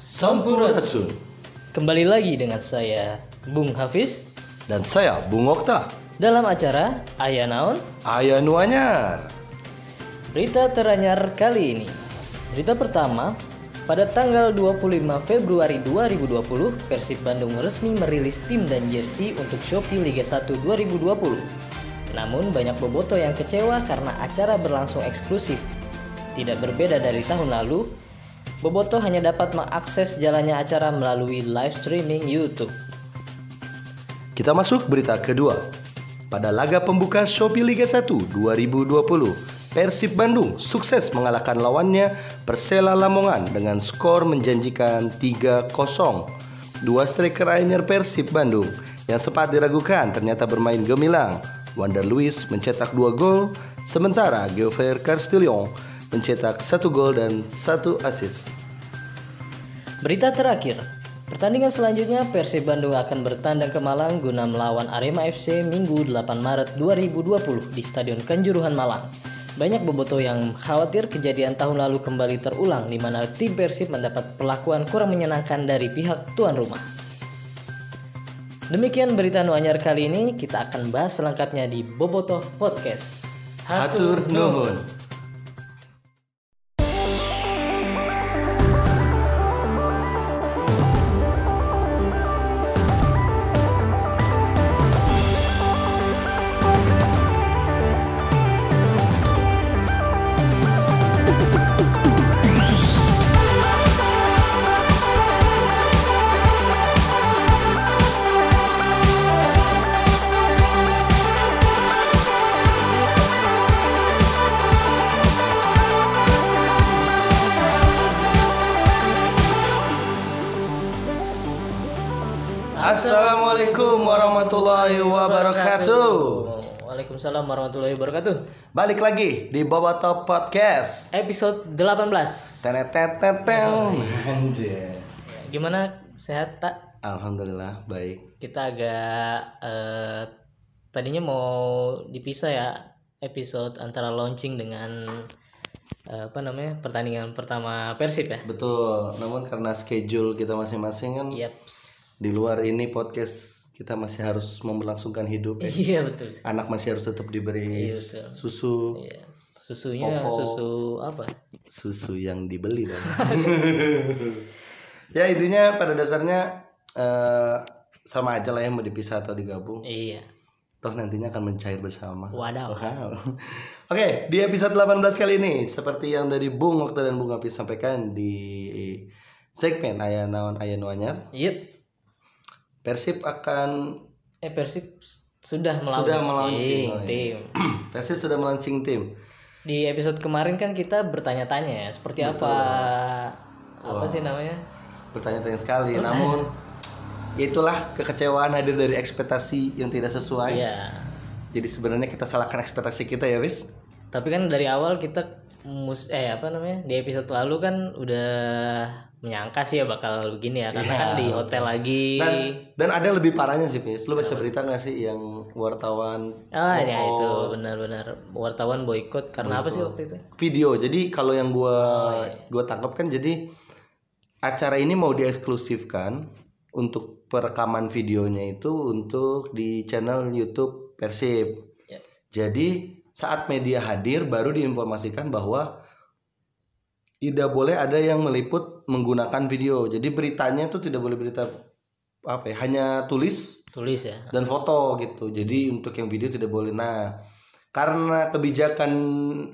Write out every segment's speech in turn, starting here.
Sampurasun Kembali lagi dengan saya Bung Hafiz dan saya Bung Okta. dalam acara Ayah Naon Ayah Nuanyar. Berita teranyar kali ini. Berita pertama, pada tanggal 25 Februari 2020, Persib Bandung resmi merilis tim dan jersey untuk Shopee Liga 1 2020. Namun banyak boboto yang kecewa karena acara berlangsung eksklusif. Tidak berbeda dari tahun lalu, boboto hanya dapat mengakses jalannya acara melalui live streaming YouTube. Kita masuk berita kedua. Pada laga pembuka Shopee Liga 1 2020, Persib Bandung sukses mengalahkan lawannya Persela Lamongan dengan skor menjanjikan 3-0. Dua striker anyar Persib Bandung yang sempat diragukan ternyata bermain gemilang. Wander Luis mencetak dua gol, sementara Geoffrey Castillon mencetak satu gol dan satu assist. Berita terakhir, pertandingan selanjutnya Persib Bandung akan bertandang ke Malang guna melawan Arema FC Minggu 8 Maret 2020 di Stadion Kanjuruhan Malang. Banyak boboto yang khawatir kejadian tahun lalu kembali terulang di mana tim Persib mendapat perlakuan kurang menyenangkan dari pihak tuan rumah. Demikian berita Nuanyar kali ini, kita akan bahas selengkapnya di Boboto Podcast. Hatur nuhun. Balik lagi di Boboto Podcast. Episode 18. Teneteteteng. Anjir. Gimana sehat tak? Alhamdulillah baik. Kita agak eh, tadinya mau dipisah ya episode antara launching dengan eh, apa namanya pertandingan pertama Persib ya. Betul. Namun karena schedule kita masing-masing kan Yaps. di luar ini podcast kita masih harus memberlangsungkan hidup. ya. Iya betul. Anak masih harus tetap diberi Iya, betul. susu, Iya. Susunya Popok. susu apa? susu yang dibeli dan. ya intinya pada dasarnya eh, sama aja lah ya mau dipisah atau digabung. Iya. Toh nantinya akan mencair bersama. Wadaw. Wow. Oke, di episode 18 kali ini seperti yang dari Bung Okta dan Bung Apis sampaikan di segmen Ayah Naon Ayah Nuanyar, Yep. Persib akan Eh Persib sudah melaunching, Sudah melaunching, oh, iya. tim. Persib sudah melaunching tim. Di episode kemarin kan kita bertanya-tanya ya, seperti apa apa sih namanya? Bertanya-tanya sekali, namun itulah kekecewaan hadir dari ekspektasi yang tidak sesuai. Iya. Jadi sebenarnya kita salahkan ekspektasi kita ya, wis. Tapi kan dari awal kita mus eh apa namanya? Di episode lalu kan udah menyangka sih ya bakal begini ya karena Iya, kan di hotel lagi. Dan dan ada lebih parahnya sih, Pis. Lu baca berita gak sih yang wartawan Ah ya itu benar-benar wartawan boykot karena apa sih waktu itu? video. Jadi kalau yang gua gua tangkap kan jadi acara ini mau dieksklusifkan untuk perekaman videonya itu untuk di channel YouTube Persib. Ya. Jadi saat media hadir baru diinformasikan bahwa tidak boleh ada yang meliput menggunakan video. Jadi beritanya itu tidak boleh berita apa ya, hanya tulis Tulis ya. dan foto gitu. Jadi untuk yang video tidak boleh. Nah, karena kebijakan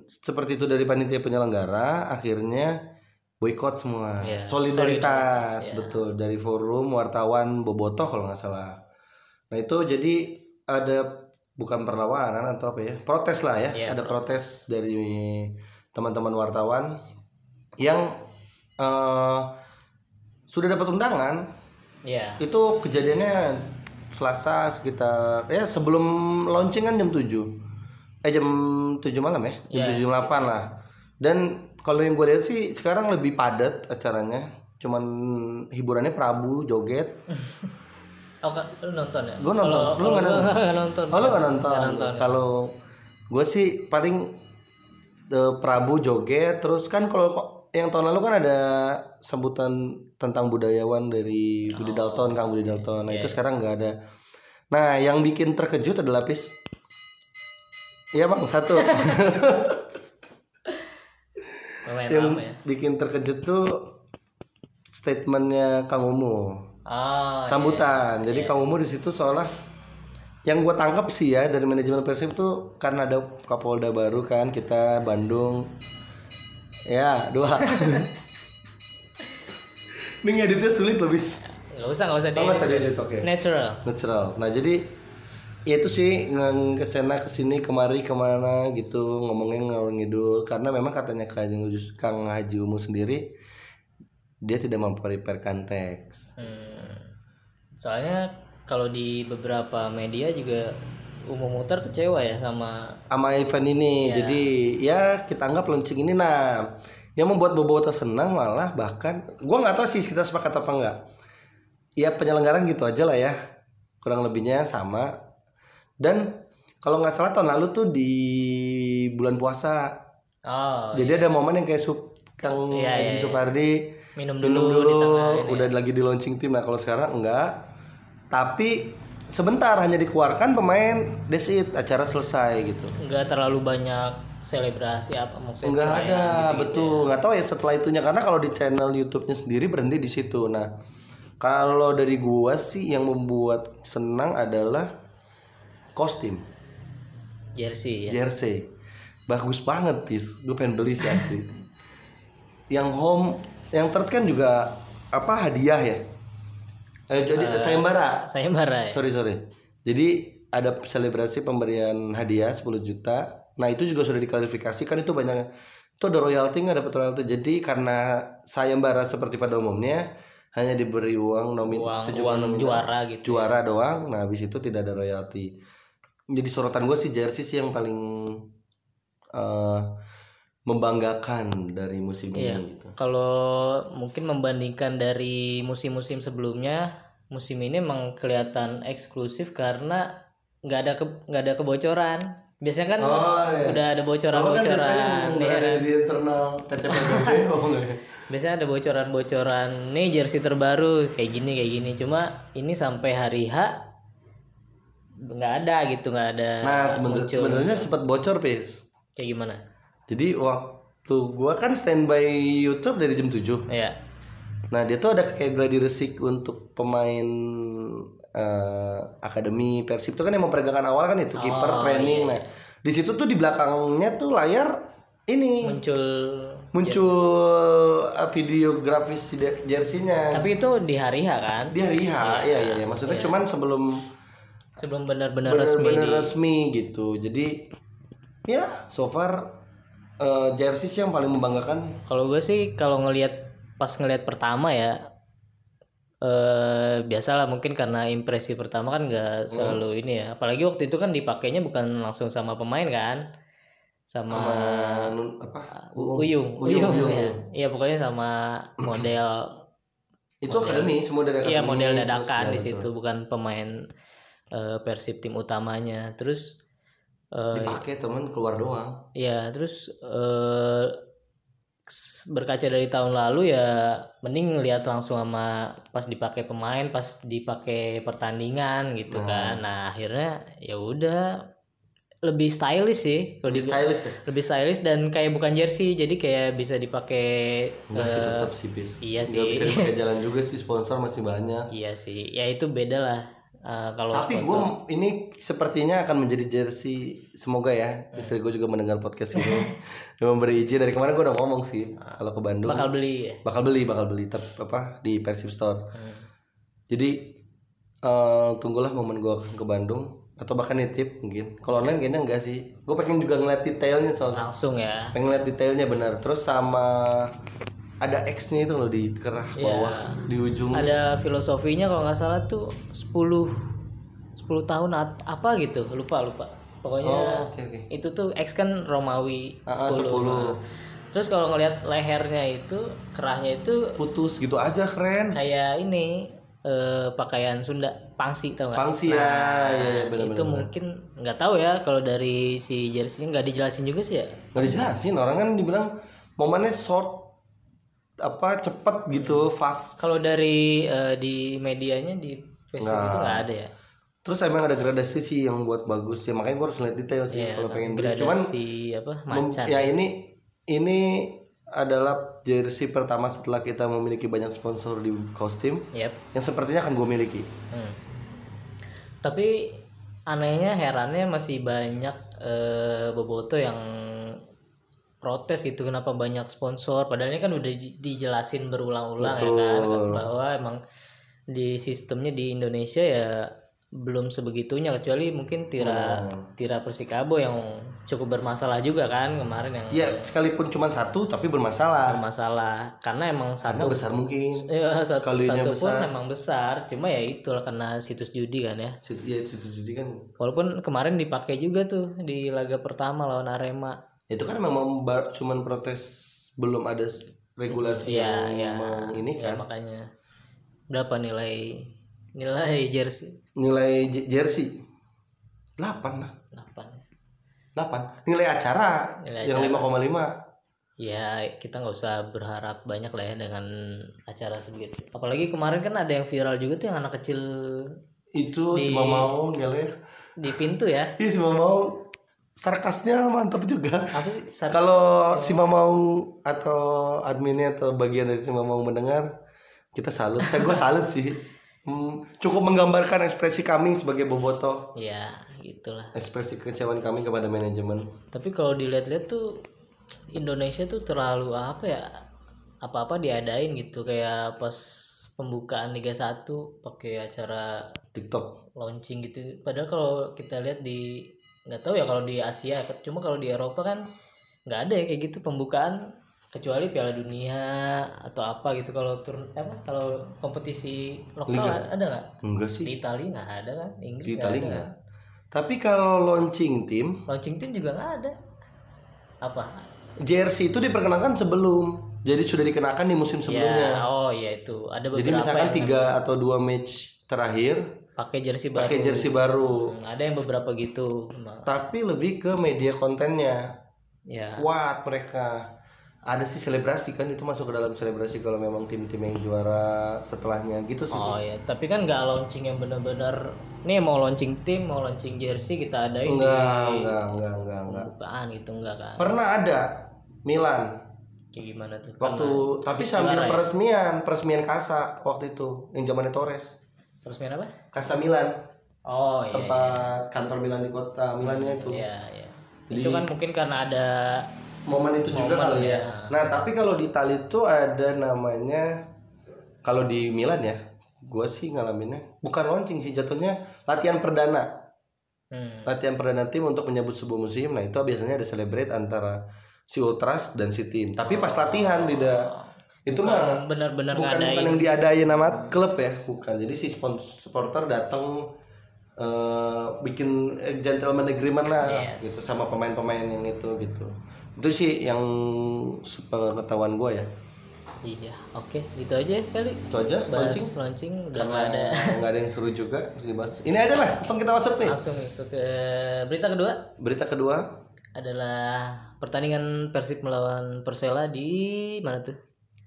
seperti itu dari panitia penyelenggara, akhirnya boykot semua. Ya, solidaritas, solidaritas, ya. betul dari forum wartawan Bobotoh kalau nggak salah. Nah itu jadi ada bukan perlawanan atau apa ya, protes lah ya. Ya, ada protes dari teman-teman wartawan yang eh, sudah dapat undangan Ya. itu kejadiannya Selasa sekitar ya sebelum launching kan jam 7 eh jam 7 malam ya jam. 7 8 lah dan kalau yang gue lihat sih sekarang lebih padat acaranya cuman hiburannya Prabu joget Oh, lu nonton ya? Gua nonton. Lu nggak nonton? nonton. oh lu nggak nonton, nonton. kalau gue sih paling eh, Prabu joget terus kan kalau yang tahun lalu kan ada sambutan tentang budayawan dari Budi Oh. Dalton, Kang Budi Dalton. Nah, Iya, itu iya. sekarang nggak ada. Nah, yang bikin terkejut adalah Pis. Iya, Bang, satu. yang ya bikin terkejut tuh statementnya Kang Umu. oh sambutan. Jadi Kang Umu di situ seolah yang gue tangkap sih ya dari manajemen Persib tuh karena ada Kapolda baru kan kita Bandung ya dua ini ngeditnya sulit loh bis iya. nggak usah nggak usah Oh, nggak usah diedit, oke. natural natural nah jadi ya itu sih ngang ke sana ke sini kemari ke mana gitu ngomongin ngalor ngidul karena memang katanya Kang Kang Haji Umu sendiri dia tidak memprepare teks Hmm. soalnya kalau di beberapa media juga umum muter kecewa ya sama sama event ini. Iya. Jadi ya kita anggap launching ini nah yang membuat Boboto senang malah bahkan gua nggak tahu sih kita sepakat apa enggak. Ya penyelenggaraan gitu aja lah ya. Kurang lebihnya sama. Dan kalau nggak salah tahun lalu tuh di bulan puasa. oh Jadi ada momen yang kayak sup Kang Iya, Haji iya, iya. Supardi minum dulu, minum dulu, ini. udah lagi di launching tim. Nah kalau sekarang enggak. Tapi sebentar hanya dikeluarkan pemain desit acara selesai gitu. nggak terlalu banyak selebrasi apa maksudnya Enggak ada, gitu-gitu betul. Nggak tahu ya setelah itunya karena kalau di channel YouTube-nya sendiri berhenti di situ. Nah, kalau dari gua sih yang membuat senang adalah kostum, jersey ya jersey. Bagus banget, Pis. Gue pengen beli sih asli. yang home, yang third kan juga apa hadiah ya? Eh, jadi sayembara. sayembara ya Sorry, sorry. Jadi ada selebrasi pemberian hadiah 10 juta. Nah, itu juga sudah diklarifikasi kan itu banyak itu ada royalti nggak dapat royalti. Jadi karena sayembara seperti pada umumnya hanya diberi uang nomin uang sejumlah uang nominal. juara gitu juara doang. Nah, habis itu tidak ada royalti. Jadi sorotan gue sih jersey sih yang paling eh, membanggakan dari musim Iya. ini gitu. kalau mungkin membandingkan dari musim-musim sebelumnya musim ini emang kelihatan eksklusif karena nggak ada ke- nggak ada kebocoran biasanya kan Oh, iya. udah ada bocoran-bocoran berada kan. di internal oh, ya? biasanya ada bocoran-bocoran nih jersey terbaru kayak gini kayak gini cuma ini sampai hari H nggak ada gitu nggak ada Nah, sebenarnya sempat bocor, Pis. kayak gimana Jadi waktu gua kan standby YouTube dari jam 7. ya Nah, dia tuh ada kayak gladi resik untuk pemain eh, akademi Persib itu kan yang memperagakan awal kan itu kiper Oh, training. iya, Nah, di situ tuh di belakangnya tuh layar ini muncul muncul eh, video grafis jersey-nya. tapi itu di hari H kan Di hari H, iya iya, iya. maksudnya cuman sebelum sebelum benar-benar resmi bener-bener di- resmi gitu. Jadi ya so far eh, jersey sih yang paling membanggakan Kalau gue sih kalau ngelihat pas ngelihat pertama ya eh biasalah mungkin karena impresi pertama kan nggak selalu ini ya. Apalagi waktu itu kan dipakainya bukan langsung sama pemain kan. Sama, sama apa U- Uyung, Uyung, Uyung, Uyung. ya. Iya pokoknya sama model itu akademi semua dari akademi iya model dadakan ya, di situ bukan pemain eh, Persib tim utamanya. Terus eh, dipakai temen keluar doang Ya, terus s- berkaca dari tahun lalu ya mending lihat langsung sama pas dipakai pemain, pas dipakai pertandingan gitu Hmm. kan. Nah, akhirnya ya udah lebih stylish sih kalau lebih di stylish ya lebih stylish dan kayak bukan jersey jadi kayak bisa dipakai enggak sih eh, tetap sih bis iya Nggak sih. bisa dipakai jalan juga sih sponsor masih banyak iya sih. Ya itu beda lah eh, kalau tapi gue ini sepertinya akan menjadi jersey semoga ya. Istri gue juga mendengar podcast ini. Dia memberi izin. Dari kemarin gue udah ngomong sih kalau ke Bandung. bakal beli. Ya. bakal beli bakal beli. Tep, apa di Persib Store. Hmm. jadi eh, tunggulah momen gue ke Bandung. Atau bahkan nitip mungkin. Kalau online kayaknya enggak sih. Gue pengen juga ngeliat detailnya soalnya. Langsung ya. pengen ngeliat detailnya benar. Terus sama ada X nya itu loh di kerah Iya. bawah di ujung ada filosofinya kalau nggak salah tuh 10 10 tahun apa gitu. Lupa lupa. Pokoknya oh oke oke. itu tuh X kan Romawi Ah, 10, 10. Nah, terus kalau ngelihat lehernya itu kerahnya itu putus gitu aja keren. kayak ini eh, pakaian Sunda pangsi tau nggak? Pangsi ya. Ya, ya benar itu mungkin nggak tahu ya kalau dari si jersey nggak dijelasin juga sih ya. Nggak dijelasin orang kan dibilang momennya short apa cepet gitu fast Kalau dari eh, di medianya di Facebook Nggak. itu nggak ada ya. terus emang ada gradasi sih yang buat bagus ya makanya gue harus lihat detail sih Iya, kalau pengen beli cuman gradasi apa mem- macan. ya ini ini adalah jersey pertama setelah kita memiliki banyak sponsor di kostum Yap. yang sepertinya akan gue miliki Hmm. Tapi anehnya herannya masih banyak eh, boboto yang protes gitu kenapa banyak sponsor padahal ini kan udah di- dijelasin berulang-ulang ya kan bahwa emang di sistemnya di Indonesia ya belum sebegitunya kecuali mungkin Tira Hmm. Tira Persikabo yang cukup bermasalah juga kan kemarin yang ya sekalipun cuma satu tapi bermasalah bermasalah karena emang karena satu besar mungkin ya, satu, satu pun besar. emang besar cuma ya itulah karena situs judi kan ya situ ya situ judi kan Walaupun kemarin dipakai juga tuh di laga pertama lawan Arema. Itu kan memang cuman protes belum ada regulasi Iya, yang iya. mau ini Ya, kan makanya berapa nilai nilai jersey? nilai jersey 8 lah 8. 8 nilai acara Nilai yang acara. 5,5 Ya, kita nggak usah berharap banyak lah ya dengan acara sebegitu. Apalagi kemarin kan ada yang viral juga tuh yang anak kecil itu Di- Mamau nilai di pintu ya. Iya si Mamau sarkasnya mantap juga. Kalau si Mamau atau adminnya atau bagian dari si Mamau mendengar kita salut. Saya gue salut sih. Hmm, cukup menggambarkan ekspresi kami sebagai boboto. Ya, gitulah. ekspresi kekecewaan kami kepada manajemen. Tapi kalau dilihat-lihat tuh Indonesia tuh terlalu apa ya? Apa-apa diadain gitu. Kayak pas pembukaan Liga 1 pakai acara TikTok. launching gitu. Padahal kalau kita lihat di nggak tahu ya kalau di Asia, cuma kalau di Eropa kan nggak ada ya kayak gitu pembukaan kecuali Piala Dunia atau apa gitu kalau turun apa kalau kompetisi lokal Liga. ada nggak? enggak sih Di Italia nggak ada kan? Inggris di nggak Italia kan? tapi kalau launching tim Launching tim juga nggak ada. Apa? jersey itu diperkenalkan sebelum jadi sudah dikenakan di musim sebelumnya Ya, oh ya itu ada beberapa jadi misalkan tiga atau dua match terakhir pakai jersey baru. pakai jersey baru Hmm, ada yang beberapa gitu. Tapi lebih ke media kontennya Ya. kuat mereka ada sih selebrasi kan itu masuk ke dalam selebrasi kalau memang tim-tim yang juara setelahnya gitu sih Oh ya, tapi kan nggak launching yang benar-benar nih mau launching tim, mau launching jersey kita adain enggak di enggak enggak enggak enggak pembukaan gitu enggak kan? pernah ada Milan Kayak gimana tuh? waktu Karena tapi sambil juara ya? peresmian peresmian Kasa waktu itu yang zamannya Torres Terus main apa? Kasa Milan Oh iya. tempat kantor Milan di kota Milannya itu Iya, iya. Jadi- Itu kan mungkin karena ada momen itu juga Momen, kali ya. ya. Nah, tapi kalau di Itali itu ada namanya kalau di Milan ya, gua sih ngalaminnya bukan launching sih jatuhnya latihan perdana. hmm, Latihan perdana tim untuk menyambut sebuah musim. Nah, itu biasanya ada celebrate antara si Ultras dan si tim. Tapi pas latihan tidak itu mah benar-benar bukan ngadain. bukan yang diadain nama klub ya, bukan. Jadi si supporter datang eh, bikin gentleman agreement lah Yes. gitu sama pemain-pemain yang itu gitu. Itu sih yang pengetahuan gue ya. Iya, oke, itu aja kali. Itu aja Bahas launching. launching udah nggak ada. nggak ada yang seru juga dibahas. Ini aja lah, langsung kita masuk nih. Langsung masuk ke berita kedua Berita kedua adalah pertandingan Persib melawan Persela di mana tuh?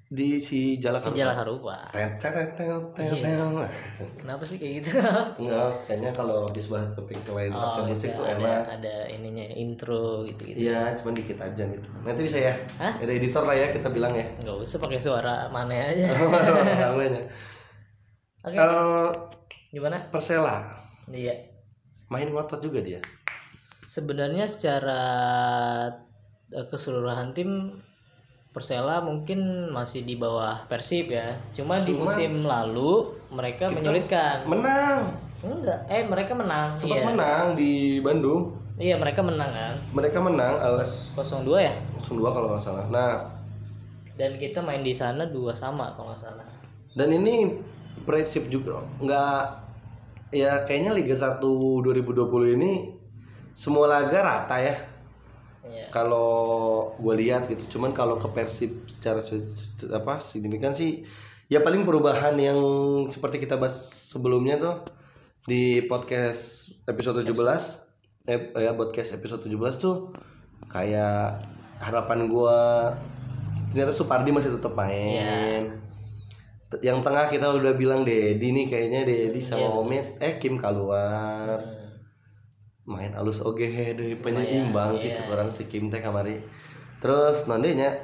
Di si Jalak Sejarah Harupa. Tet, tet, tet, Iya. Kenapa sih kayak gitu? Enggak, kayaknya kalau habis bahas topik lain pakai musik tuh enak. ada ininya intro gitu-gitu. Iya, cuman dikit aja gitu. Nanti bisa ya. Hah? Ada editor lah ya kita bilang ya. Nggak usah pakai suara mana aja. Namanya. Oke, Eh, gimana? Persela Iya. main ngotot juga dia. Sebenarnya secara eh, keseluruhan tim Persela mungkin masih di bawah Persib ya. Cuma di musim lalu mereka menyulitkan. Menang, Enggak, eh mereka menang. sempat iya. menang di Bandung. Iya, mereka menang kan. Mereka menang alas 0-2 ya. 2 kalau nggak salah. Nah, Dan kita main di sana dua sama kalau nggak salah. dan ini Persib juga nggak ya kayaknya Liga 1 2020 ini semua laga rata ya. Iya. kalau gue lihat gitu cuman kalau ke Persib secara se- se- apa signifikan sih ya paling perubahan yang seperti kita bahas sebelumnya tuh di podcast episode 17 eh, ya podcast episode 17 tuh kayak harapan gua ternyata Supardi masih tetap Iya. main T- yang tengah kita udah bilang Dedi nih kayaknya Dedi sama Iya, betul. Omid eh Kim keluar Hmm. Main alus oge dari Lumayan, penyeimbang sih iya. sekarang si Kim teh kamari. Terus nondenya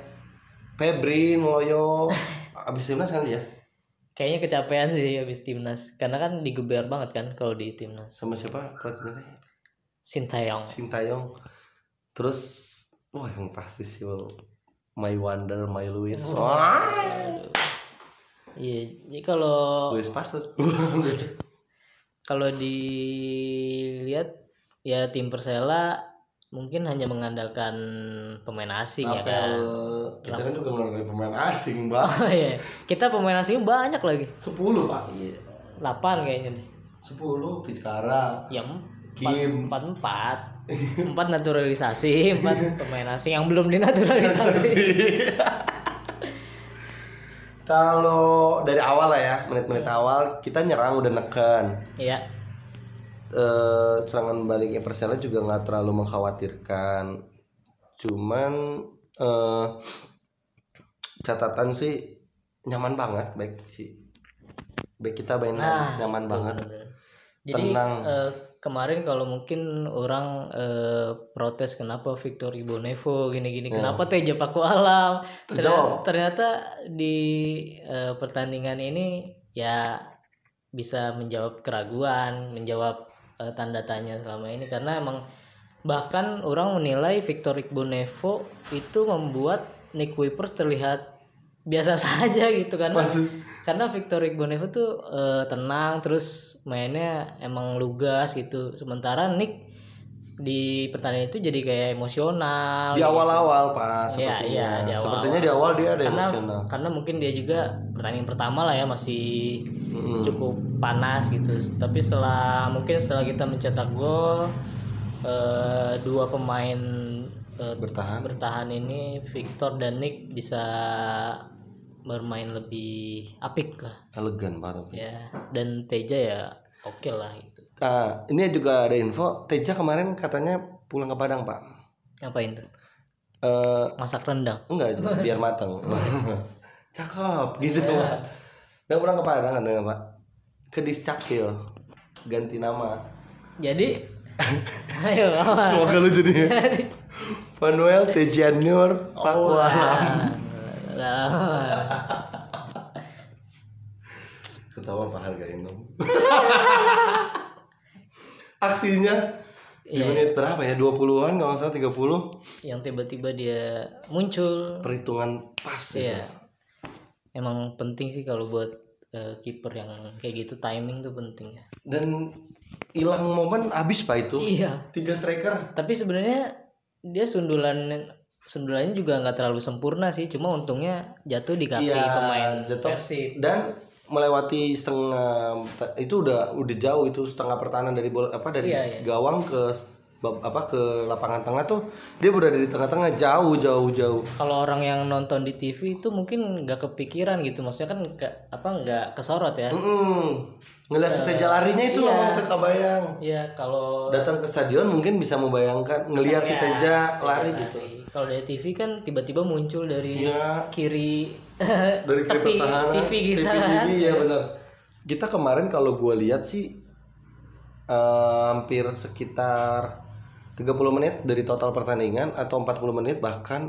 Febri Meloyo abis timnas kan dia Kayaknya kecapean sih habis timnas karena kan digeber banget kan kalau di timnas. sama siapa? Pelatihnya teh? Sintayong. Sintayong. Terus wah yang pasti sih. My Wonder My Louis. Wah. Iya, jadi kalau Louis Pasteur. Kalau dilihat ya tim Persela mungkin hanya mengandalkan pemain asing ya kan. Kita kan juga ngomongin pemain asing mbak Oh iya, kita pemain asing banyak lagi. 10 pak. Iya, 8 kayaknya nih. 10 Fiskara Ya Kim. empat empat. Empat naturalisasi empat pemain asing yang belum dinaturalisasi. Kalau dari awal lah ya menit-menit awal kita nyerang udah neken. Ya eh, serangan baliknya Persela juga nggak terlalu mengkhawatirkan cuman eh, catatan sih nyaman banget baik sih baik kita main Nah, nyaman betul, banget betul. jadi Tenang. eh, kemarin kalau mungkin orang eh, protes kenapa Victor Ibonevo gini-gini Ya. kenapa Teja Paku Alam ternyata, ternyata di eh, pertandingan ini ya bisa menjawab keraguan menjawab eh, tanda tanya selama ini. Karena emang bahkan orang menilai Victor Ibonevo itu membuat Nick Wipers terlihat biasa saja gitu karena Maksud karena Victor Igbonevo tuh eh, tenang terus mainnya emang lugas gitu. Sementara Nick di pertandingan itu jadi kayak emosional di gitu. awal-awal pas Iya, sepertinya iya, di awal-awal. sepertinya di awal dia ada karena emosional. karena mungkin dia juga pertandingan pertama lah ya masih Mm-mm. cukup panas gitu. Tapi setelah mungkin setelah kita mencetak gol eh, dua pemain eh, bertahan. bertahan ini Victor dan Nick bisa bermain lebih apik lah. Elegan banget ya dan Teja ya oke lah. gitu Nah, ini juga ada info, Teja kemarin katanya pulang ke Padang, Pak. ngapain tuh Eh, masak rendang enggak, biar matang. Cakep gitu, Iya. Pak. Udah pulang ke Padang katanya, Pak. Ke Discakil. Ganti nama. jadi ayo apa? Semoga lu jadi Manuel Tejianur Oh, Pakualam. nah. Ketawa Pak harga Inom. Aksinya di Iya. menit berapa ya? 20-an kalau nggak salah 30 yang tiba-tiba dia muncul perhitungan pas gitu. Iya. Emang penting sih kalau buat eh, kiper yang kayak gitu timing tuh penting ya. Dan hilang momen habis Pak itu. Iya. Tiga striker Tapi sebenarnya dia sundulan sundulannya juga nggak terlalu sempurna sih. Cuma untungnya jatuh di kaki Iya, pemain jatuh. Persib. dan melewati setengah itu udah udah jauh itu setengah pertahanan dari bola apa dari Iya, iya. gawang ke apa ke lapangan tengah tuh dia berada di tengah-tengah jauh jauh jauh Kalau orang yang nonton di TV itu mungkin nggak kepikiran gitu. Maksudnya kan ke, apa nggak kesorot ya. Mm-mm. ngeliat si Teja larinya itu iya. loh Bang, kebayang Iya kalau datang ke stadion mungkin bisa membayangkan ngelihat si Iya, Teja Teja lari lari. gitu Kalau dari TV kan tiba-tiba muncul dari Iya. kiri dari klip tepi pertahanan TV kita TV, kan. ya benar kita kemarin kalau gue lihat sih eh, hampir sekitar 30 menit dari total pertandingan atau 40 menit bahkan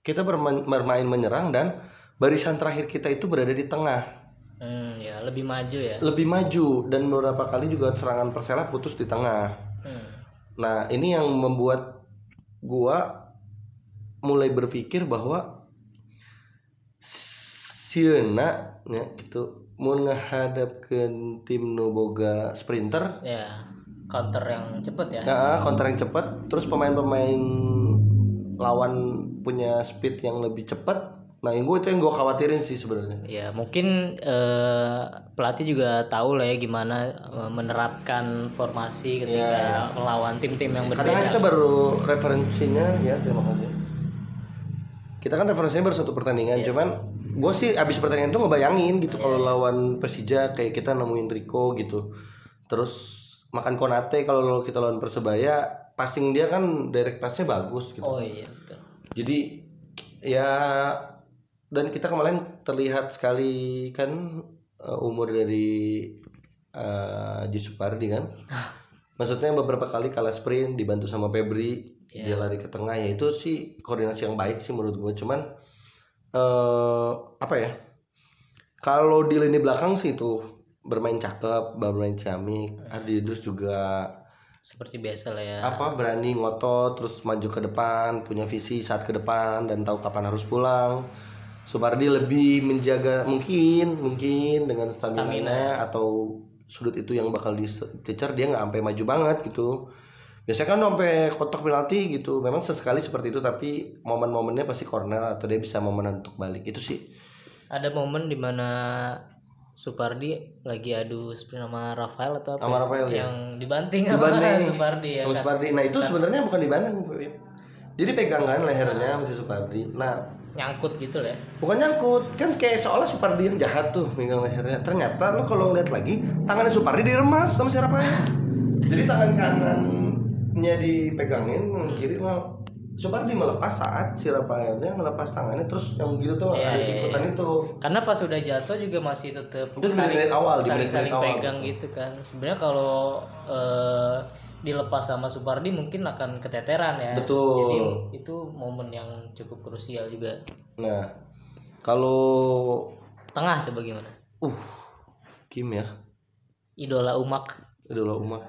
kita bermain, bermain menyerang dan barisan terakhir kita itu berada di tengah Hmm, ya lebih maju ya. lebih maju dan beberapa kali juga serangan Persela putus di tengah Hmm. nah ini yang membuat gua mulai berpikir bahwa Siena ya gitu mau ngehadap ke tim Noboga sprinter. Ya, counter yang cepet ya. nah, counter yang cepat terus pemain-pemain lawan punya speed yang lebih cepat nah yang gue itu yang gue khawatirin sih sebenarnya. Ya, mungkin eh, pelatih juga tahu lah ya gimana eh, menerapkan formasi ketika melawan tim-tim yang karena kan kita berbeda. baru referensinya ya terima kasih kita kan referensinya baru satu pertandingan cuman gue sih abis pertandingan itu ngebayangin gitu kalau lawan Persija kayak kita nemuin Rico gitu. Terus makan Konate kalau kita lawan Persebaya passing dia kan direct passnya bagus gitu. Oh iya betul. jadi ya dan kita kemarin terlihat sekali kan uh, umur dari uh, Supardi kan. Maksudnya beberapa kali kalah sprint dibantu sama Febri Iya. dia lari ke tengah ya itu sih koordinasi yang baik sih menurut gue cuman eh apa ya kalau di lini belakang sih itu bermain cakep bermain ciamik. Adi Idrus juga seperti biasa lah ya. apa berani ngotot terus maju ke depan punya visi saat ke depan dan tahu kapan harus pulang. Supardi lebih menjaga mungkin mungkin dengan stamina atau sudut itu yang bakal dicecer dia nggak sampai maju banget gitu biasanya kan sampai kotak penalti gitu. Memang sesekali seperti itu tapi momen-momennya pasti corner atau dia bisa momen untuk balik. Itu sih. Ada momen di mana Supardi lagi adu sprint sama Rafael atau apa Sama ya? Rafael, ya. yang dibanting, Dibanting. sama Supardi ya Sama kan? Supardi. Nah itu sebenarnya bukan dibanting jadi pegangan lehernya masih Supardi. Nah nyangkut gitu lah ya? bukan nyangkut. Kan kayak seolah Supardi yang jahat tuh megang lehernya. Ternyata lo kalau ngeliat lagi tangannya Supardi diremas sama si Rafael. Jadi tangan kanannya dipegangin yang kiri mah Supardi melepas saat si Rafaelnya ngelepas tangannya terus yang gitu tuh Iya, ada iya, sikutan itu. Karena pas udah jatuh juga masih tetap Itu di menit-menit awal, menit-menit saling awal. pegang gitu kan. Sebenarnya kalau eh, dilepas sama Supardi mungkin akan keteteran ya. Betul. jadi itu momen yang cukup krusial juga. Nah kalau tengah coba gimana? Uh Kim ya. Idola umak. Udah umak.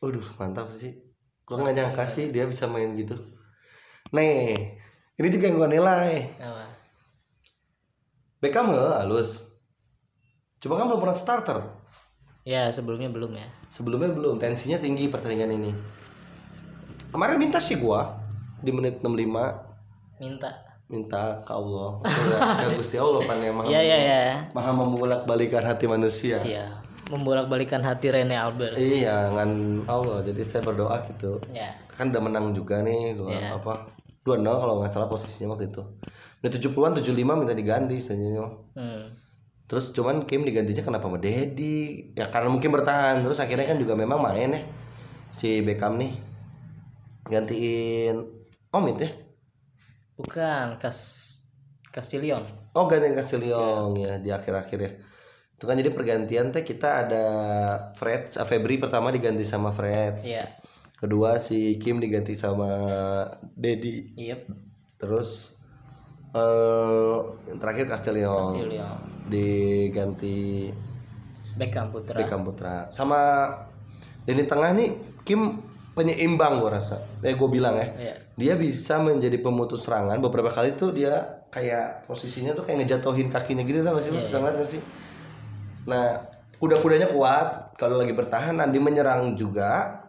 Waduh mantap sih Gua nggak nyangka sih dia bisa main gitu. Nih Ini juga yang gua nilai. Apa? Beckham he, halus. Cuma kan belum pernah starter. Ya sebelumnya belum ya. Sebelumnya belum Tensinya tinggi pertandingan ini. Kemarin minta sih gua Di menit 65 minta. Minta ke Allah. Ya Gusti Allah pan yang maha, ya ya ya maha membolak balikan hati manusia. Siap membolak-balikan hati Rene Albert. Iya ngan Allah. Jadi saya berdoa gitu. Ya. Kan udah menang juga nih dua Iya. apa? Dua nol kalau nggak salah posisinya waktu itu. Menit 70-an 75 minta diganti sebenarnya hmm. terus cuman Kim digantinya kenapa sama Dedi ya karena mungkin bertahan. Terus akhirnya kan juga memang main ya si Beckham nih. Gantiin Omid ya? Bukan Cas Castillion oh gantiin Castillion ya di akhir-akhir ya itu kan jadi pergantian teh kita ada Fred ah, Febri pertama diganti sama Fred iya kedua si Kim diganti sama Dedi iya Terus eh yang terakhir Castillion Castillion diganti Beckham Putra Beckham Putra. Sama lini tengah nih Kim penyeimbang gua rasa. Eh gue bilang ya. Iya. Dia bisa menjadi pemutus serangan beberapa kali tuh dia kayak posisinya tuh kayak ngejatuhin kakinya gitu tau gak sih lu Iya, ngeliat gak sih? Nah, kuda-kudanya kuat kalau lagi bertahan Andi menyerang juga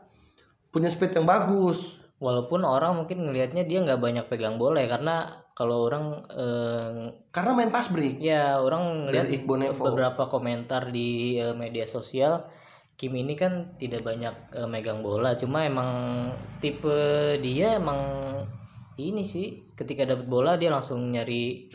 punya speed yang bagus. walaupun orang mungkin ngelihatnya dia nggak banyak pegang bola ya karena kalau orang eh, Karena main pass break. ya orang ngelihat Nevo. beberapa komentar di eh, media sosial Kim ini kan tidak banyak eh, megang bola cuma emang tipe dia emang ini sih ketika dapat bola dia langsung nyari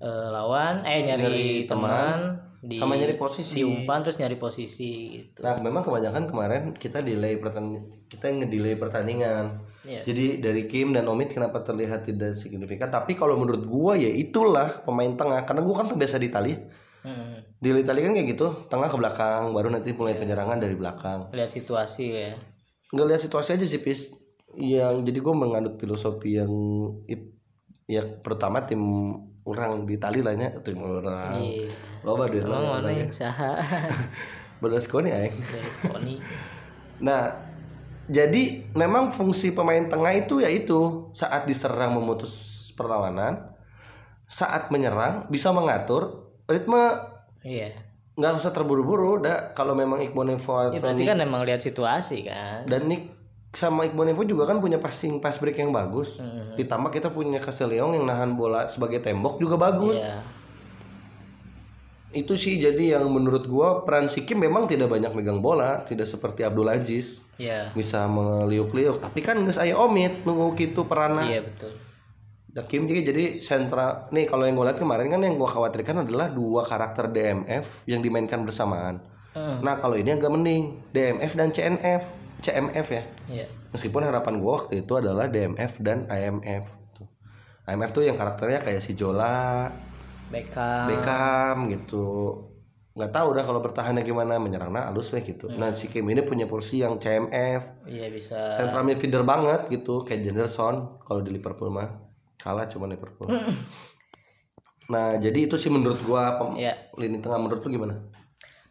eh, lawan eh nyari, Nyari teman, di sama nyari posisi. diumpan terus nyari posisi gitu Nah, memang kebanyakan kemarin kita delay pertandingan, kita ngedelay pertandingan. Iya. Jadi dari Kim dan Omid kenapa terlihat tidak signifikan? Tapi kalau menurut gua ya itulah pemain tengah karena gua kan terbiasa di Itali. Hmm, Di Itali kan kayak gitu, tengah ke belakang, baru nanti mulai penyerangan dari belakang. lihat situasi ya Nggak lihat situasi aja sih, Pis. Yang jadi gua menganut filosofi yang it, ya pertama tim orang di Itali lahnya tim orang. iya Loba duit mana yang saha Berdaskoni aing. dari Sponi Nah, jadi memang fungsi pemain tengah itu yaitu saat diserang memutus perlawanan, saat menyerang bisa mengatur ritme iya nggak usah terburu-buru. Dah kalau memang Iqbal Nevo Ya, berarti kan emang lihat situasi kan. dan Nick sama Iqbal Nevo juga kan punya passing pass break yang bagus. Hmm, Ditambah kita punya Castellion yang nahan bola sebagai tembok juga bagus. Iya. Itu sih jadi yang menurut gua peran si Kim memang tidak banyak megang bola, tidak seperti Abdul Aziz Iya. bisa meliuk-liuk. Tapi kan geus aya Omid nunggu gitu peranna. Iya betul. Nah, Kim juga jadi sentral. Nih kalau yang gue lihat kemarin kan yang gue khawatirkan adalah dua karakter DMF yang dimainkan bersamaan. Hmm, Nah kalau ini agak mending DMF dan CNF, CMF ya. Iya. Meskipun harapan gue waktu itu adalah DMF dan IMF. Tuh. IMF tuh yang karakternya kayak si Jola, Beckham Beckham gitu nggak tahu dah kalau bertahannya gimana menyerangnya halus weh gitu nah si Kim ini punya porsi yang CMF iya bisa central midfielder banget gitu kayak Henderson kalau di Liverpool mah kalah cuma Liverpool nah jadi itu sih menurut gua pem- Iya. lini tengah menurut lu gimana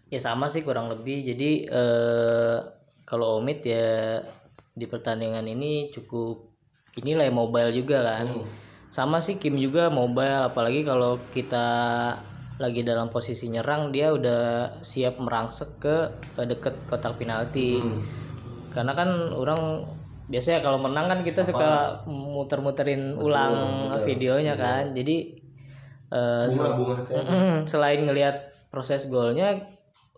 Ya sama sih kurang lebih. Jadi eh, kalau Omid ya di pertandingan ini cukup inilah ya mobile juga kan. Sama sih Kim juga mobile apalagi kalau kita lagi dalam posisi nyerang dia udah siap merangsek ke ke deket kotak penalti. Karena kan orang biasanya kalau menang kan kita suka muter-muterin ulang videonya kan. Jadi eh, bunga-bunga teh Mm, selain ngelihat proses golnya,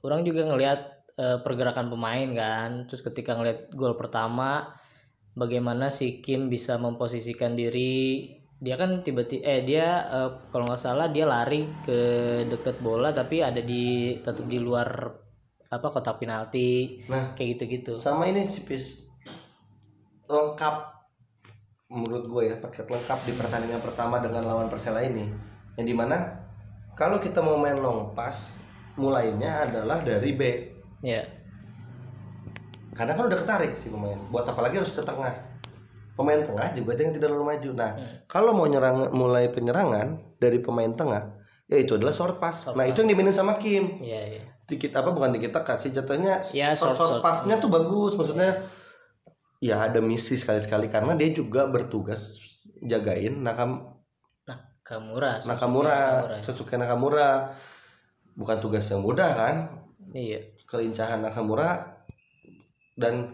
orang juga ngelihat eh, pergerakan pemain kan. Terus ketika ngelihat gol pertama, bagaimana si Kim bisa memposisikan diri. Dia kan tiba-tiba, eh dia eh, kalau nggak salah dia lari ke deket bola, tapi ada di tetap di luar apa kotak penalti, Nah. kayak gitu-gitu. sama ini sih Pis lengkap menurut gue ya paket lengkap di pertandingan pertama dengan lawan Persela ini yang di mana kalau kita mau main long pass mulainya adalah dari B Ya, karena kan udah ketarik si pemain. Buat apa lagi harus ke tengah? Pemain tengah juga ada yang tidak terlalu maju. Nah kalau mau nyerang mulai penyerangan dari pemain tengah ya itu adalah short pass. Nah itu yang dimainin sama Kim. Iya, iya. dikit apa bukan dikit kasih jatuhnya Ya, short, short- short short. passnya tuh bagus. Maksudnya ya ada misi sekali-sekali karena dia juga bertugas jagain Nakam Nakamura. Nakamura. Nakamura. Sasuke Nakamura. Bukan tugas yang mudah kan? Iya. Kelincahan Nakamura dan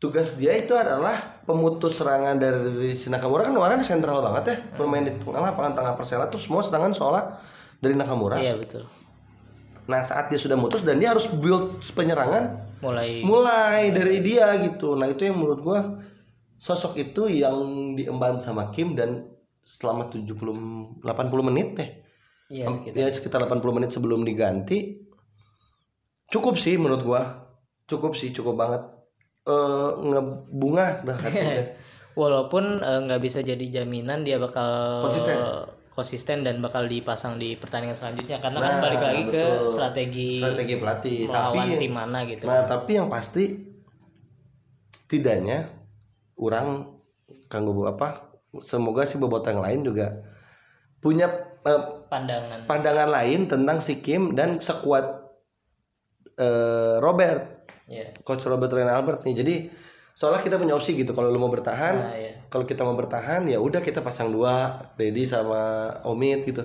tugas dia itu adalah pemutus serangan dari si Nakamura. Kan kemarin sentral banget ya bermain di tengah lapangan tengah Persela tuh semua serangan seolah dari Nakamura. Iya betul. nah saat dia sudah mutus dan dia harus build penyerangan Mulai. mulai dari dia gitu. Nah itu yang menurut gua sosok itu yang diemban sama Kim dan selama 70 80 menit deh iya sekitar. ya sekitar 80 menit sebelum diganti cukup sih menurut gua cukup sih cukup banget eh ngebunga dah hatinya. Walaupun eh, nggak bisa jadi jaminan dia bakal Konsisten. konsisten dan bakal dipasang di pertandingan selanjutnya karena kan Nah, balik lagi ke betul. strategi, strategi pelatih tapi tim mana gitu. nah tapi yang pasti setidaknya orang kanggo apa semoga si bobot yang lain juga punya eh, Pandangan. pandangan lain tentang si Kim dan sekuat eh, Robert. Ya. coach Robert Rene Albert nih. Jadi soalnya kita punya opsi gitu. Kalau lu mau bertahan Nah, ya. kalau kita mau bertahan ya udah kita pasang dua Dedi sama Omid gitu.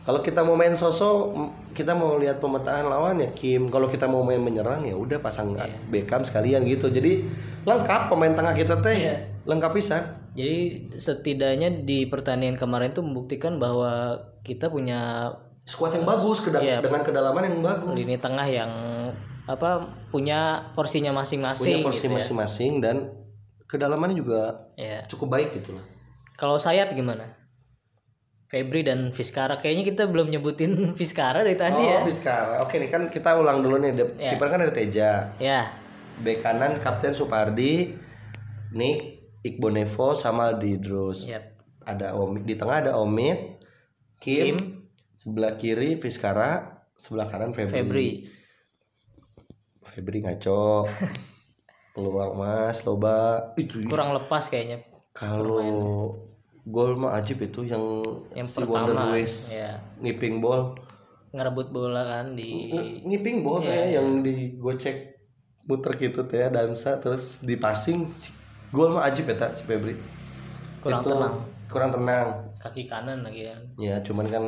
Kalau kita mau main sosok kita mau lihat pemetaan lawan ya Kim. Kalau kita mau main menyerang ya udah pasang Beckham sekalian gitu. Jadi lengkap pemain tengah kita teh. Iya. lengkap pisan Jadi setidaknya di pertandingan kemarin tuh membuktikan bahwa kita punya skuad yang bagus keda- Iya. dengan kedalaman yang bagus lini tengah yang apa punya porsinya punya masing-masing porsi gitu ya. masing-masing dan kedalamannya juga Ya. cukup baik gitu lah Kalau sayap gimana? Febri dan Fiskara kayaknya kita belum nyebutin Fiskara dari tadi ya. Oh, Fiskara. Oke nih kan kita ulang dulu nih. Ya. Kiper kan ada Teja. Ya, Bek kanan Kapten Supardi, Nick, Iqbal Nevo sama Didrus. siap. Ada Omid di tengah ada Omid, Kim, Kim, sebelah kiri Fiskara, sebelah kanan Febri. Febri. Febri ngaco. Peluang Mas, loba. Itu Kurang lepas kayaknya kalau gol mah ajib itu yang, yang si pertama. Wonder West Ya, ngiping ball. ngerebut bola kan di Ng- ngiping ball Iya, teh iya. yang digocek muter gitu teh dansa terus dipasing si- gol mah ajib ya si Febri kurang Itu tenang. kurang tenang Kaki kanan lagi kan. ya cuman kan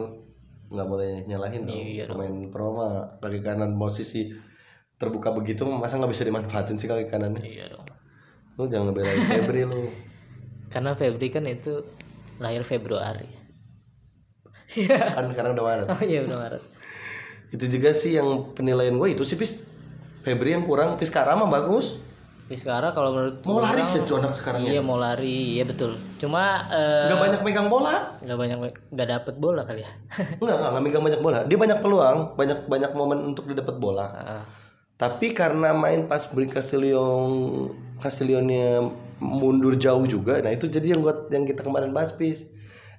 nggak boleh nyalahin dong. Iya. Pemain pro mah kaki kanan posisi terbuka begitu masa nggak bisa dimanfaatin sih kaki kanannya? Iya dong. lu jangan ngebelain Febri lu. Karena Febri kan itu lahir Februari. kan sekarang udah Maret. Oh iya udah Maret. itu juga sih yang penilaian gue itu sih pis Febri yang kurang Fiskara mah bagus Fiskara kalau menurut mau lari sih tuh anak sekarang ya Iya mau lari, iya betul. Cuma eh, nggak banyak megang bola nggak banyak nggak dapet bola kali ya. Enggak, enggak, enggak megang banyak bola. Dia banyak peluang, banyak banyak momen untuk didapat bola. Ah, Tapi karena main pas beri Castillion Castillionnya mundur jauh juga, nah itu jadi yang buat yang kita kemarin bahas pis.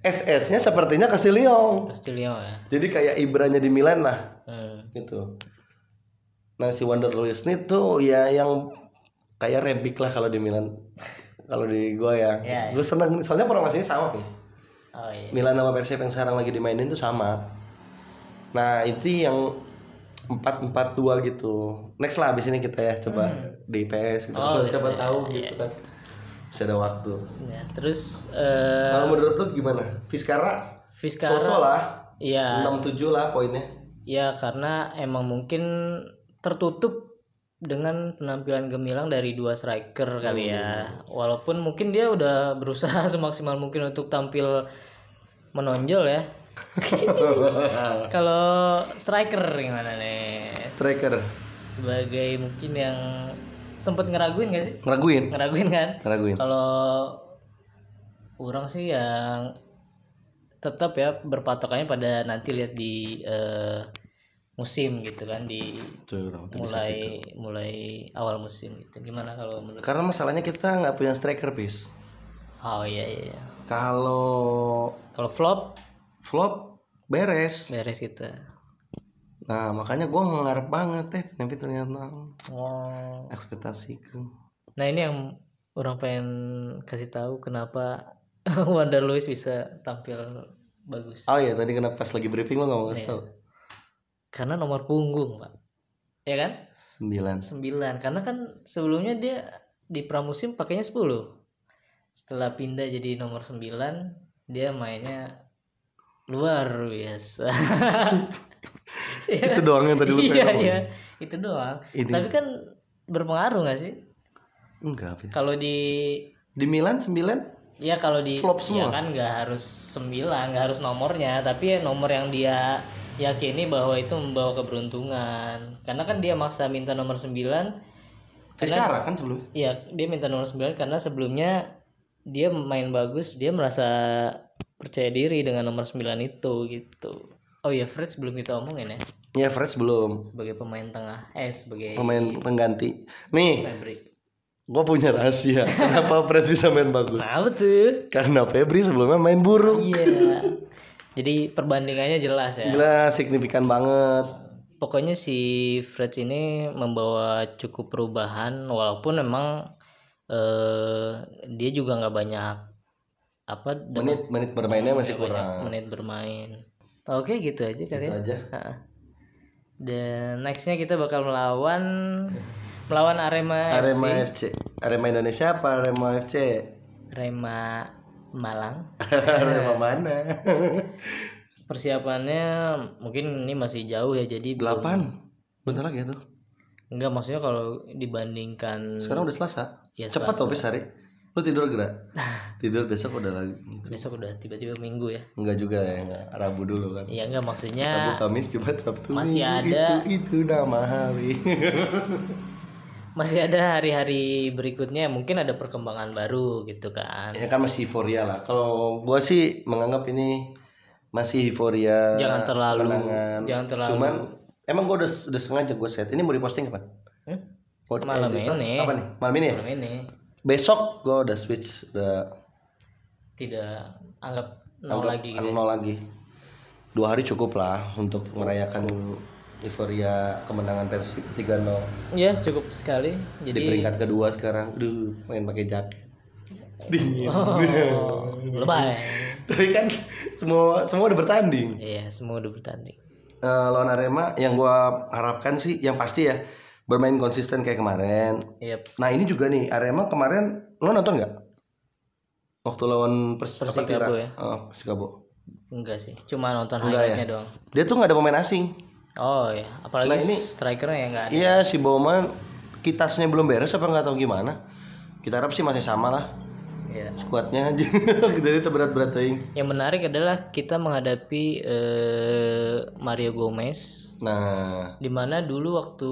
SS-nya sepertinya Castillion. Castillo ya. Jadi kayak Ibranya di Milan lah Hmm. gitu. Nah si Wander Luiz ini tuh ya yang kayak Rebic lah kalau di Milan. kalau di gua ya, Ya, ya. gue seneng soalnya formasinya sama guys. Oh iya. Milan sama Persib yang sekarang lagi dimainin tuh sama. Nah itu yang empat empat dua gitu. Next lah abis ini kita ya coba di PS gitu. Oh, siapa iya, tahu iya. gitu kan. Masih ada waktu. Ya, terus eh Kalau menurut lu gimana? Fiskara, Fiskara Soso lah, Iya, 67 lah poinnya. ya karena emang mungkin tertutup dengan penampilan gemilang dari dua striker kali ya. Walaupun mungkin dia udah berusaha semaksimal mungkin untuk tampil menonjol ya. Kalau striker gimana nih? Striker, Sebagai mungkin yang sempet ngeraguin gak sih? ngeraguin, Ngeraguin kan? ngeraguin. Kalau orang sih yang tetap ya berpatokannya pada nanti lihat di eh, musim gitu kan di Tuh, mulai gitu. mulai awal musim gitu. Gimana kalau menurut? Karena masalahnya kita nggak punya striker bis. Oh iya iya. iya. Kalau Kalau flop flop beres. beres kita. Nah makanya gue ngarep banget teh, tapi ternyata Oh. ekspektasiku. Nah ini yang orang pengen kasih tahu kenapa Wander Luiz bisa tampil bagus. Oh iya tadi kenapa pas lagi briefing lo nggak mau Iya. ngasih tahu? Karena nomor punggung pak. Ya kan? Sembilan. 9 karena kan sebelumnya dia di pramusim pakainya 10 setelah pindah jadi nomor 9 dia mainnya luar biasa Itu doang yang tadi lu iya iya itu doang Ini- tapi kan berpengaruh nggak sih Enggak kalau di Di Milan sembilan. ya kalau di Flop ya semua. kan nggak harus 9 nggak harus nomornya tapi ya nomor yang dia yakini bahwa itu membawa keberuntungan karena kan dia maksa minta nomor 9 Fiskara kan sebelum. Iya, dia minta nomor 9 karena sebelumnya dia main bagus, dia merasa percaya diri dengan nomor 9 itu gitu. Oh iya, Fred sebelum kita omongin ya, Ya Fred belum. sebagai pemain tengah, eh sebagai Pemain pengganti. Nih, Febri. gue punya rahasia. Kenapa Fred bisa main bagus? Nah, betul. Karena Febri sebelumnya main buruk. Iya. Jadi perbandingannya jelas ya. Jelas signifikan banget. Pokoknya si Fred ini membawa cukup perubahan walaupun memang eh dia juga nggak banyak apa Menit menit bermainnya masih nggak banyak kurang. menit bermain. Oke gitu aja kali Itu ya. aja. Ha. Dan nextnya kita bakal melawan melawan Arema, Arema FC, FC. Arema Indonesia apa Arema FC? Arema Malang. Arema mana? Persiapannya mungkin ini masih jauh ya jadi belum- Delapan. Bentar lagi ya tuh. enggak maksudnya kalau dibandingkan Sekarang udah Selasa. ya Cepat Selasa. hari. Lu tidur gerak. tidur besok udah lagi. gitu. besok udah tiba-tiba minggu ya. Enggak juga ya, enggak. Rabu dulu kan. Iya enggak Rabu, maksudnya Kamis, Jumat, Sabtu. Masih Minggu. ada- Itu, itu nama hari. masih ada hari-hari berikutnya mungkin ada perkembangan baru gitu kan. ya kan masih euforia lah. Kalau gua sih menganggap ini masih euforia. Jangan terlalu- kemenangan. jangan terlalu- Cuman emang gua udah udah sengaja gua set. Ini mau diposting kapan? Hmm? Mau Malam eh, ini. Apa nih? Malam ini ya? Malam ini Besok gua udah switch udah tidak anggap nol anggap lagi gitu. nol lagi. Dua hari cukup lah untuk merayakan euforia kemenangan Persib 3-0 Ya cukup sekali. di Jadi peringkat kedua sekarang. Duh, pengen pakai jaket. Dingin. oh, lebay. Tapi kan semua semua udah bertanding. Iya semua udah bertanding. Eh, lawan Arema yang gua harapkan sih yang pasti ya bermain konsisten kayak kemarin. Yep. Nah ini juga nih Arema kemarin lo nonton nggak? Waktu lawan Pers Persikabo ya? Oh, Persikabo. Enggak sih, cuma nonton Enggak highlightnya ya? doang. Dia tuh nggak ada pemain asing. Oh ya, apalagi Nah, ini- strikernya ya nggak ada. Iya si Bauman kitasnya belum beres apa nggak tahu gimana. Kita harap sih masih sama lah Iya. skuadnya aja. Jadi itu berat-berat teuing. Yang menarik adalah kita menghadapi eh, Mario Gomez, Nah, di mana dulu waktu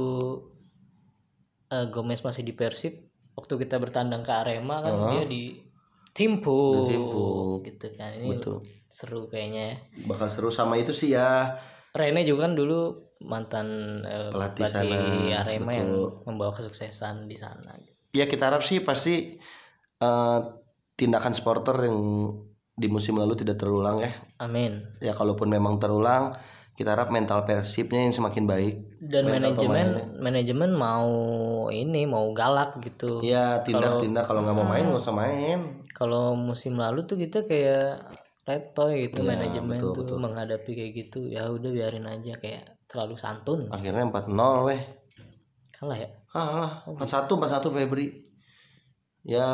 eh, Gomez masih di Persib, waktu kita bertandang ke Arema kan dia di Timpo, Ditimpuk. gitu kan. Ini betul. seru kayaknya. ya. Bakal seru sama itu sih ya. Rene juga kan dulu mantan eh, Pelatih pelatih, sana, Arema yang betul. membawa kesuksesan di sana. Ya kita harap sih pasti eh, tindakan supporter yang di musim lalu tidak terulang ya. Amin. Ya kalaupun memang terulang, kita harap mental Persibnya yang semakin baik. Dan manajemen manajemen mau ini mau galak gitu. Ya tindak-tindak kalau nggak mau main nggak usah main. Kalau musim lalu tuh kita kayak letoy gitu Iya, manajemen betul, tuh betul. menghadapi kayak gitu. Ya udah biarin aja kayak terlalu santun. Akhirnya 4-0 weh. Kalah ya. Kalah 4-1 4-1 Febri. Ya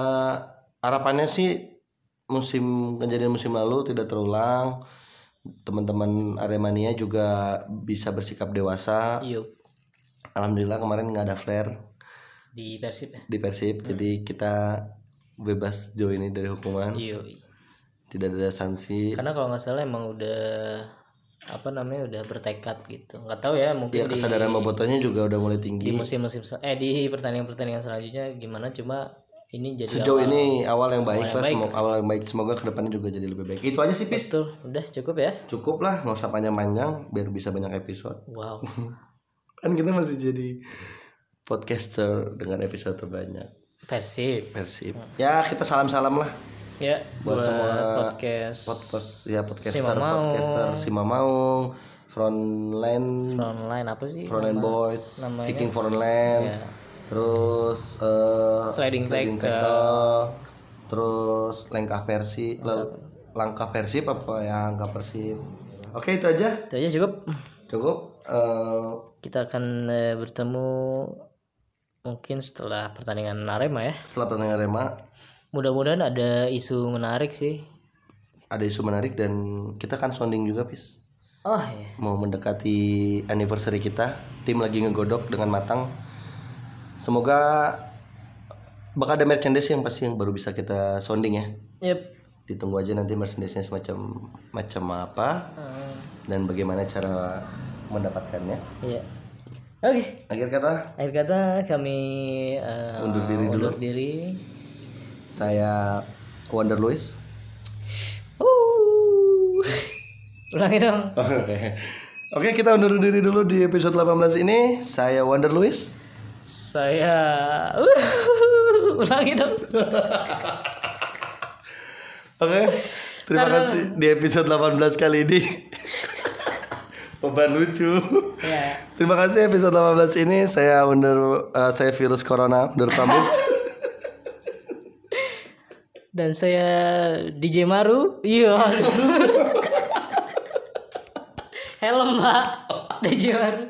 harapannya sih musim kejadian musim lalu tidak terulang. Teman-teman Aremania juga bisa bersikap dewasa. Yuk Alhamdulillah kemarin nggak ada flare di Persib ya. di Persib, jadi kita bebas jauh ini dari hukuman, Yuk. Tidak ada sanksi. Karena kalau nggak salah emang udah apa namanya udah bertekad gitu. Nggak tahu ya mungkin Ya di kesadaran bobotonya juga udah mulai di tinggi. musim-musim sel- eh di pertandingan-pertandingan selanjutnya gimana cuma ini jadi Sejauh awal. ini awal yang baik awal yang lah, baik. semoga awal yang baik semoga ke depannya juga jadi lebih baik. Itu aja sih Pis. betul udah cukup ya Cukup lah, nggak usah panjang-panjang biar bisa banyak episode. wow Kan kita masih jadi podcaster dengan episode terbanyak. Persib. Persib. Ya kita salam-salam lah. Ya Buat buat, semua podcast podcast ya podcaster Sima Maung. podcaster Sima Maung, Frontline. Frontline apa sih? Frontline nama- Boys, namanya? Kicking Frontline, ya. Terus eh, Sliding tackle, terus langkah Persib, langkah Persib apa ya? Langkah Persib. Oke itu aja. Itu aja cukup. Cukup. Eh, kita akan eh, bertemu mungkin setelah pertandingan Arema ya. Setelah pertandingan Rema mudah-mudahan ada isu menarik sih. Ada isu menarik dan kita kan sounding juga pis oh ya mau mendekati anniversary kita tim lagi ngegodok dengan matang. Semoga bakal ada merchandise yang pasti yang baru bisa kita sounding ya. Yep. Ditunggu aja nanti merchandise-nya semacam macam apa Hmm, dan bagaimana cara mendapatkannya. Iya oke. Akhir kata? Akhir kata kami eh, Undur diri dulu. undur diri. Saya Wonder Louis. Uh. ulangi dong. Oke. Oke kita undur diri dulu di episode 18 ini. Saya Wonder Louis. Saya uh, ulangi dong. Oke, terima kasih di episode 18 kali ini. Beban lucu. ya Terima kasih episode 18 ini saya undur eh, saya virus corona undur pamit. dan saya DJ Maru iya helm mbak DJ Maru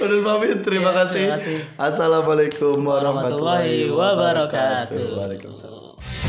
undur pamit. Terima kasih. terima kasih. Assalamualaikum warahmatullahi warahmatullahi wabarakatuh Waalaikumsalam.